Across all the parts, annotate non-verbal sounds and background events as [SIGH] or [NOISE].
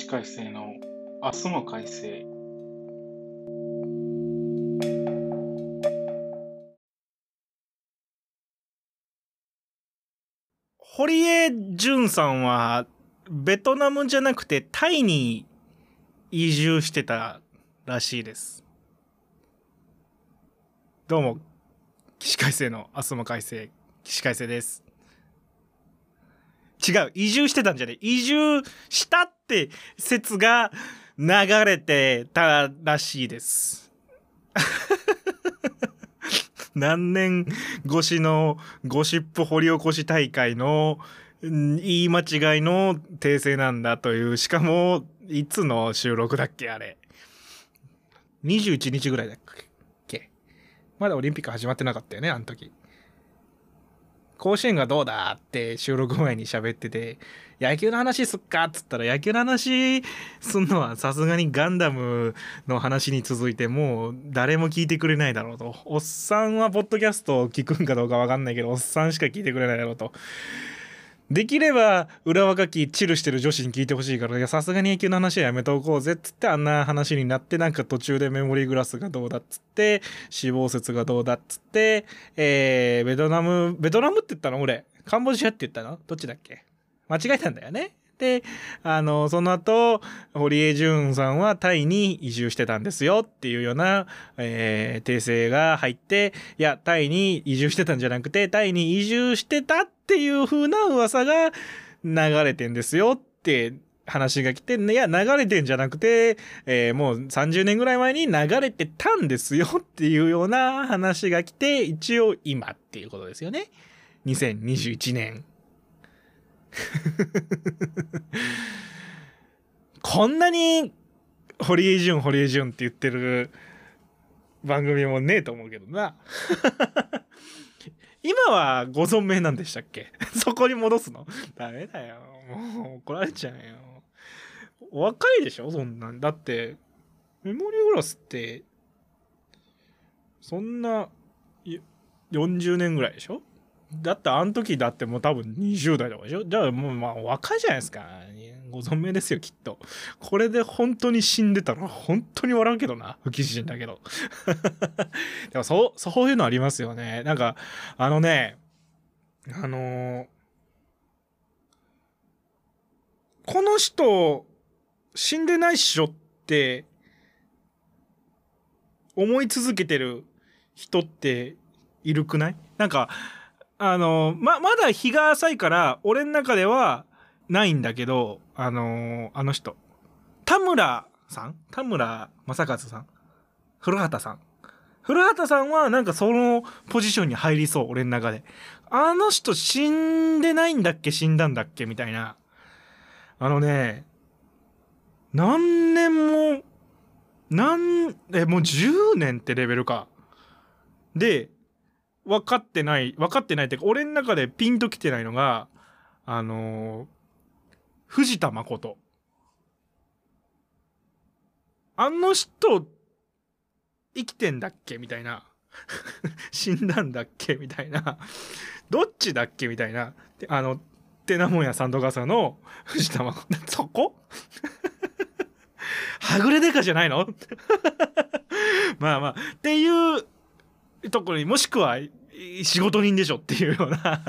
士改正の明日も改正。堀江淳さんはベトナムじゃなくてタイに移住してたらしいです。どうも起死回生の明日も改正起死回生です。違う移住してたんじゃね移住したって説が流れてたらしいです。[LAUGHS] 何年越しのゴシップ掘り起こし大会の言い間違いの訂正なんだというしかもいつの収録だっけあれ。21日ぐらいだっけ。まだオリンピック始まってなかったよねあの時。甲子園がどうだって収録前に喋ってて野球の話すっかっつったら野球の話すんのはさすがにガンダムの話に続いてもう誰も聞いてくれないだろうと。おっさんはポッドキャストを聞くんかどうかわかんないけどおっさんしか聞いてくれないだろうと。できれば裏若きチルしてる女子に聞いてほしいからいやさすがに野球の話はやめておこうぜっつってあんな話になってなんか途中でメモリーグラスがどうだっつって死亡説がどうだっつってえー、ベトナムベトナムって言ったの？俺。カンボジアって言ったの？どっちだっけ？間違えたんだよね。であのその後堀江淳さんはタイに移住してたんですよっていうような、えー訂正が入っていやタイに移住してたんじゃなくてタイに移住してたってていう風な噂が流れてんですよって話が来て、いや、流れてんじゃなくて、えーもう30年ぐらい前に流れてたんですよっていうような話が来て、一応今っていうことですよね。2021年。[LAUGHS] こんなに堀江淳堀江淳って言ってる番組もねえと思うけどな。今はご存命なんでしたっけ？[LAUGHS] そこに戻すの？ダメだよ。もう怒られちゃうよ。お若いでしょ？そんなん。だって、メモリーグラスって、そんな、40年ぐらいでしょ？だってあの時だってもう多分20代とかでしょ？じゃあもうまあ若いじゃないですか。ご存命ですよ、きっと。これで本当に死んでたら本当に笑うけどな。不謹慎だけど。[LAUGHS] でもそう、そういうのありますよね。なんか、あのね、あのーこの人、死んでないっしょって、思い続けてる人っているくない？なんか、あのま、まだ日が浅いから、俺の中ではないんだけど、あのあの人。田村さん？田村正和さん？古畑さん？古畑さんはなんかそのポジションに入りそう俺の中で。あの人死んでないんだっけ？死んだんだっけ？みたいな。あのね何年も何えもう10年ってレベルか。で分かってない分かってないっていうか俺の中でピンときてないのがあのー藤田誠。あの人生きてんだっけ？みたいな。[LAUGHS] 死んだんだっけ？みたいな。どっちだっけ？みたいな。あのてなもんやサンドガサの藤田誠。そこ？はぐれでかじゃないの？[LAUGHS] まあまあ。っていうところにもしくは仕事人でしょっていうような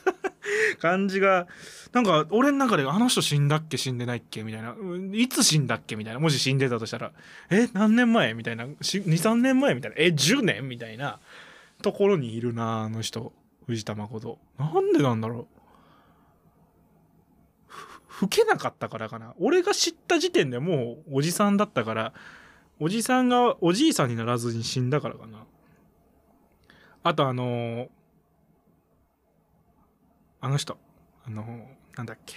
[LAUGHS] 感じがなんか俺の中であの人死んだっけ死んでないっけみたいな。いつ死んだっけみたいな。もし死んでたとしたらえ何年前？みたいな。23年前？みたいな。え10年？みたいな。ところにいるなあの人。藤田誠。なんでなんだろう。老けなかったからかな。俺が知った時点でもうおじさんだったからおじさんがおじいさんにならずに死んだからかな。あとあのーあの人あのーなんだっけ。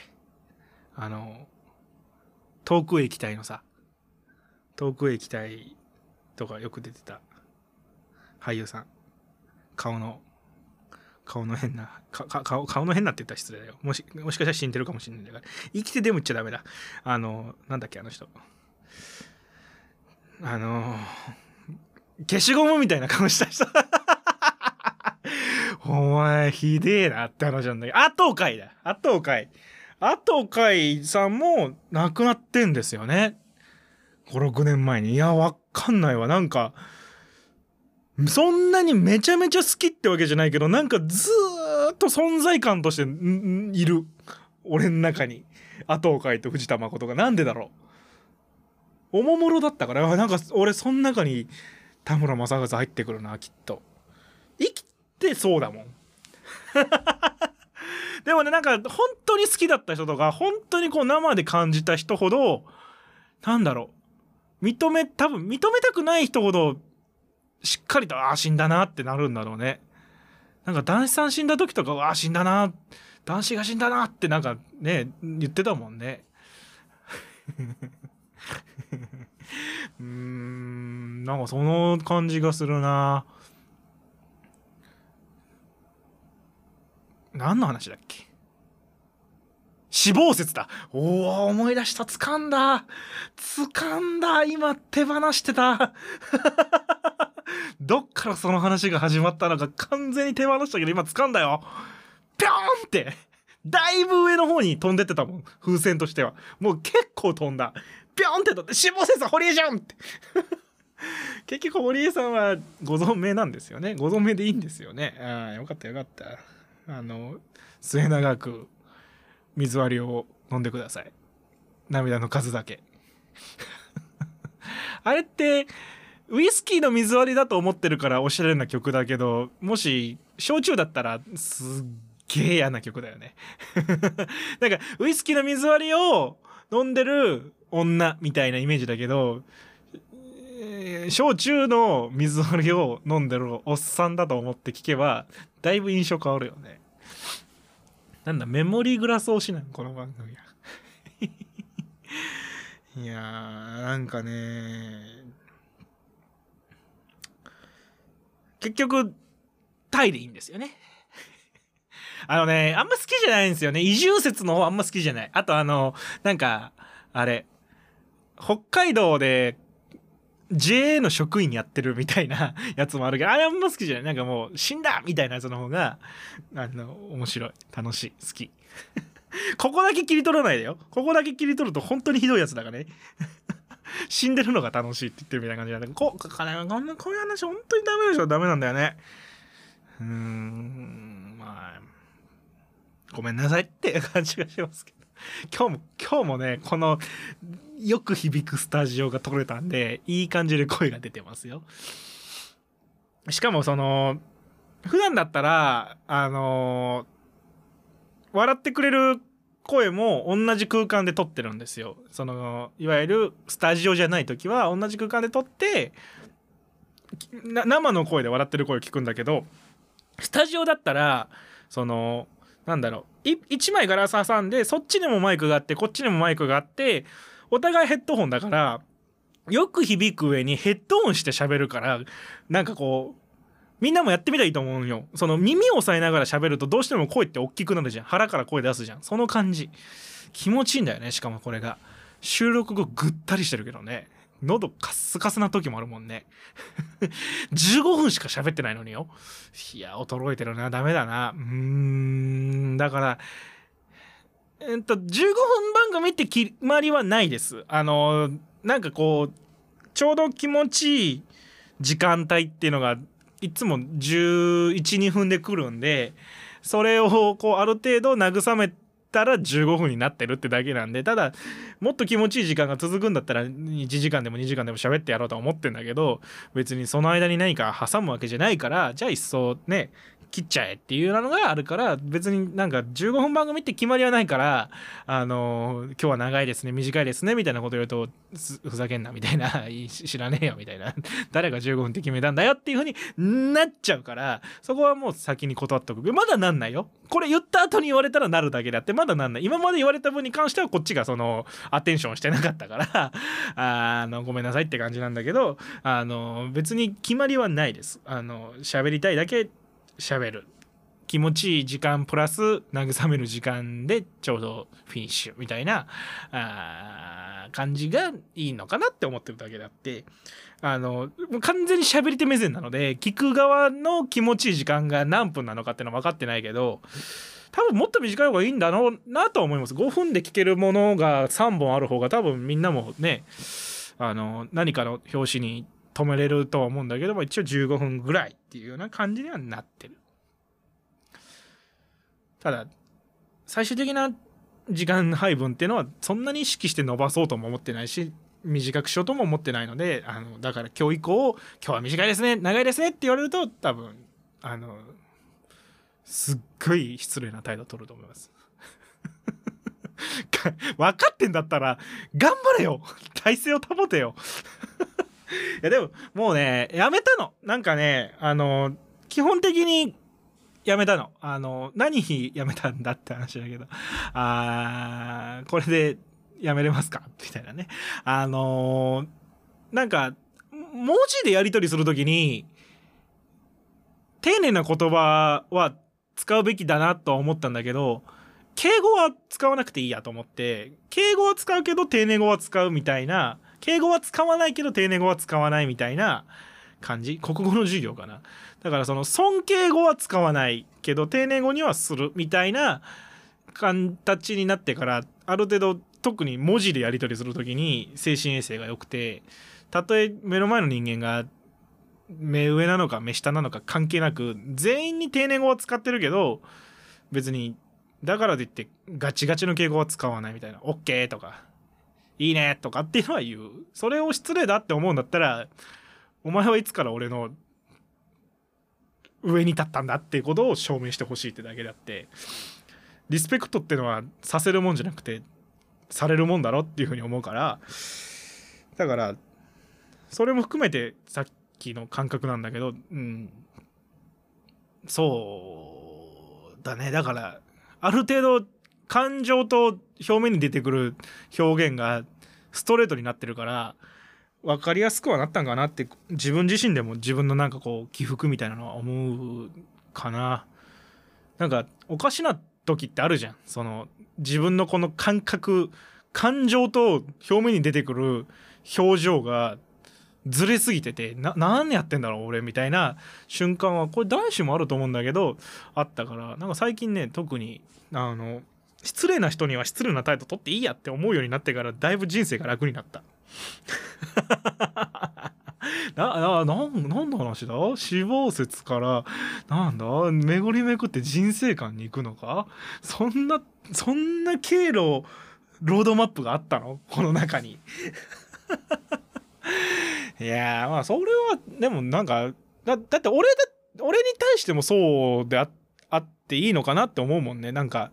あのー遠くへ行きたいのさ。遠くへ行きたいとかよく出てた。俳優さん。顔の顔の変なかか顔顔の変なって言ったら失礼だよ。もしもしかしたら死んでるかもしれないんだから。生きてでも言っちゃダメだ。あのなんだっけあの人。あの消しゴムみたいな顔した人。お前ひでえなって話なんだけどあ東海だあ東海あと海さんも亡くなってんですよね。5、6年前に。いや、わかんないわ。なんか、そんなにめちゃめちゃ好きってわけじゃないけど、なんかずーっと存在感としている。俺の中に。あと海と藤田誠が。なんでだろう。おもむろだったから、なんか俺その中に田村正和入ってくるな、きっと。生きってそうだもん。[LAUGHS] でもね、なんか本当に好きだった人とか、本当にこう生で感じた人ほど、なんだろう。認め、多分認めたくない人ほど、しっかりと、ああ、死んだなってなるんだろうね。なんか男子さん死んだ時とか、ああ、死んだな。男子が死んだなってなんかね、言ってたもんね。[LAUGHS] うーん、なんかその感じがするな。何の話だっけ？死亡説だ。おお思い出した。掴んだ。掴んだ。今手放してた。[LAUGHS] どっからその話が始まったのか。完全に手放したけど今掴んだよ。ぴょーんって。だいぶ上の方に飛んでってたもん。風船としては。もう結構飛んだ。ぴょんって飛んで死亡説は堀江じゃんって。[LAUGHS] 結局堀江さんはご存命なんですよね。ご存命でいいんですよね。ああよかったよかった。あの末永く水割りを飲んでください。涙の数だけ。[LAUGHS] あれってウイスキーの水割りだと思ってるからおしゃれな曲だけどもし焼酎だったらすっげえ嫌な曲だよね。[LAUGHS] なんかウイスキーの水割りを飲んでる女みたいなイメージだけどえ焼酎の水割りを飲んでるおっさんだと思って聞けばだいぶ印象変わるよね。なんだメモリーグラス推しなのこの番組は。[LAUGHS] いやーなんかね結局タイでいいんですよね。[LAUGHS] あのねあんま好きじゃないんですよね。移住説の方あんま好きじゃない。あとあのなんかあれ北海道で JA の職員やってるみたいな [LAUGHS] やつもあるけどあれあんま好きじゃない。なんかもう死んだみたいなやつの方があの面白い。楽しい。好き。[LAUGHS] ここだけ切り取らないでよ。ここだけ切り取ると本当にひどいやつだからね。[LAUGHS] 死んでるのが楽しいって言ってるみたいな感じなんだけどこここんなこういう話本当にダメでしょ。ダメなんだよね。うーんまあごめんなさいって感じがしますけど。今日も今日もねこのよく響くスタジオが撮れたんでいい感じで声が出てますよ。しかもその普段だったらあの笑ってくれる声も同じ空間で撮ってるんですよ。そのいわゆるスタジオじゃない時は同じ空間で撮ってな生の声で笑ってる声を聞くんだけどスタジオだったらそのなんだろう1枚ガラス挟んでそっちにもマイクがあってこっちにもマイクがあってお互いヘッドホンだからよく響く上にヘッドホンして喋るからなんかこうみんなもやってみたらいいと思うよ。その耳を押さえながら喋るとどうしても声って大きくなるじゃん。腹から声出すじゃん。その感じ。気持ちいいんだよねしかもこれが。収録後ぐったりしてるけどね。喉カスカスな時もあるもんね。[LAUGHS] 15分しか喋ってないのによ。いや衰えてるな。ダメだな。うーん。だからえっと15分番組って決まりはないです。あのなんかこうちょうど気持ちいい時間帯っていうのがいつも11、2分で来るんでそれをこうある程度慰めたら15分になってるってだけなんでただもっと気持ちいい時間が続くんだったら1時間でも2時間でも喋ってやろうと思ってんだけど別にその間に何か挟むわけじゃないからじゃあ一層ね切っちゃえっていうのがあるから別になんか15分番組って決まりはないからあの今日は長いですね短いですねみたいなこと言うとふざけんなみたいな [LAUGHS] 知らねえよみたいな。[LAUGHS] 誰が15分って決めたんだよっていう風になっちゃうからそこはもう先に断っとく。まだなんないよ。これ言った後に言われたらなるだけであってまだなんない。今まで言われた分に関してはこっちがそのアテンションしてなかったから [LAUGHS] あのごめんなさいって感じなんだけどあの別に決まりはないです。あの喋りたいだけ喋る。気持ちいい時間プラス慰める時間でちょうどフィニッシュみたいなあ感じがいいのかなって思ってるだけであってあの完全に喋り手目線なので聞く側の気持ちいい時間が何分なのかっていうのは分かってないけど多分もっと短い方がいいんだろうなとは思います。5分で聞けるものが3本ある方が多分みんなもねあの何かの表紙に止めれるとは思うんだけども一応15分ぐらいっていうような感じにはなってる。ただ最終的な時間配分っていうのはそんなに意識して伸ばそうとも思ってないし短くしようとも思ってないのであのだから今日以降「今日は短いですね長いですね」って言われると多分あのすっごい失礼な態度を取ると思います。[LAUGHS] 分かってんだったら頑張れよ！[LAUGHS] 体勢を保てよ！いやでももうねやめたの。なんかねあの基本的にやめたの。あの何やめたんだって話だけど。あーこれでやめれますか？みたいなね。あのなんか文字でやり取りするときに丁寧な言葉は使うべきだなとは思ったんだけど敬語は使わなくていいやと思って敬語は使うけど丁寧語は使うみたいな敬語は使わないけど丁寧語は使わないみたいな感じ？国語の授業かな？だからその尊敬語は使わないけど丁寧語にはするみたいな形になってからある程度特に文字でやり取りする時に精神衛生が良くてたとえ目の前の人間が目上なのか目下なのか関係なく全員に丁寧語は使ってるけど別にだからといってガチガチの敬語は使わないみたいな OK とか。いいねとかっていうのは言う。それを失礼だって思うんだったらお前はいつから俺の上に立ったんだっていうことを証明してほしいってだけであってリスペクトってのはさせるもんじゃなくてされるもんだろっていうふうに思うからだからそれも含めてさっきの感覚なんだけどうん。そうだね。だからある程度感情と表面に出てくる表現がストレートになってるから分かりやすくはなったんかなって自分自身でも自分のなんかこう起伏みたいなのは思うかな。なんかおかしな時ってあるじゃん。その自分のこの感覚感情と表面に出てくる表情がずれすぎててな何やってんだろう俺みたいな瞬間はこれ男子もあると思うんだけどあったからなんか最近ね特にあの失礼な人には失礼な態度取っていいやって思うようになってからだいぶ人生が楽になった。[LAUGHS] なななんなんの話だ？死亡説からなんだ？巡りめくって人生観に行くのか？そんなそんな経路ロードマップがあったの？この中に。[LAUGHS] いやまあそれはでもなんかだだって俺だ俺に対してもそうであっていいのかなって思うもんね。なんか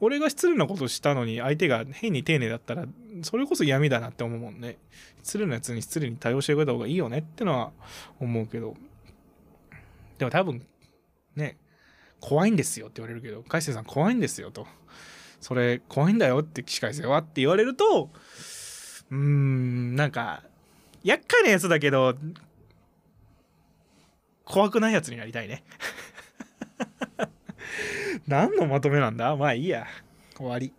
俺が失礼なことしたのに相手が変に丁寧だったらそれこそ闇だなって思うもんね。失礼なやつに失礼に対応してくれた方がいいよねってのは思うけど。でも多分ね怖いんですよって言われるけど海星さん怖いんですよと。それ怖いんだよって起死回生はって言われるとうーんなんか厄介なやつだけど怖くないやつになりたいね。何のまとめなんだ？まあいいや。終わり。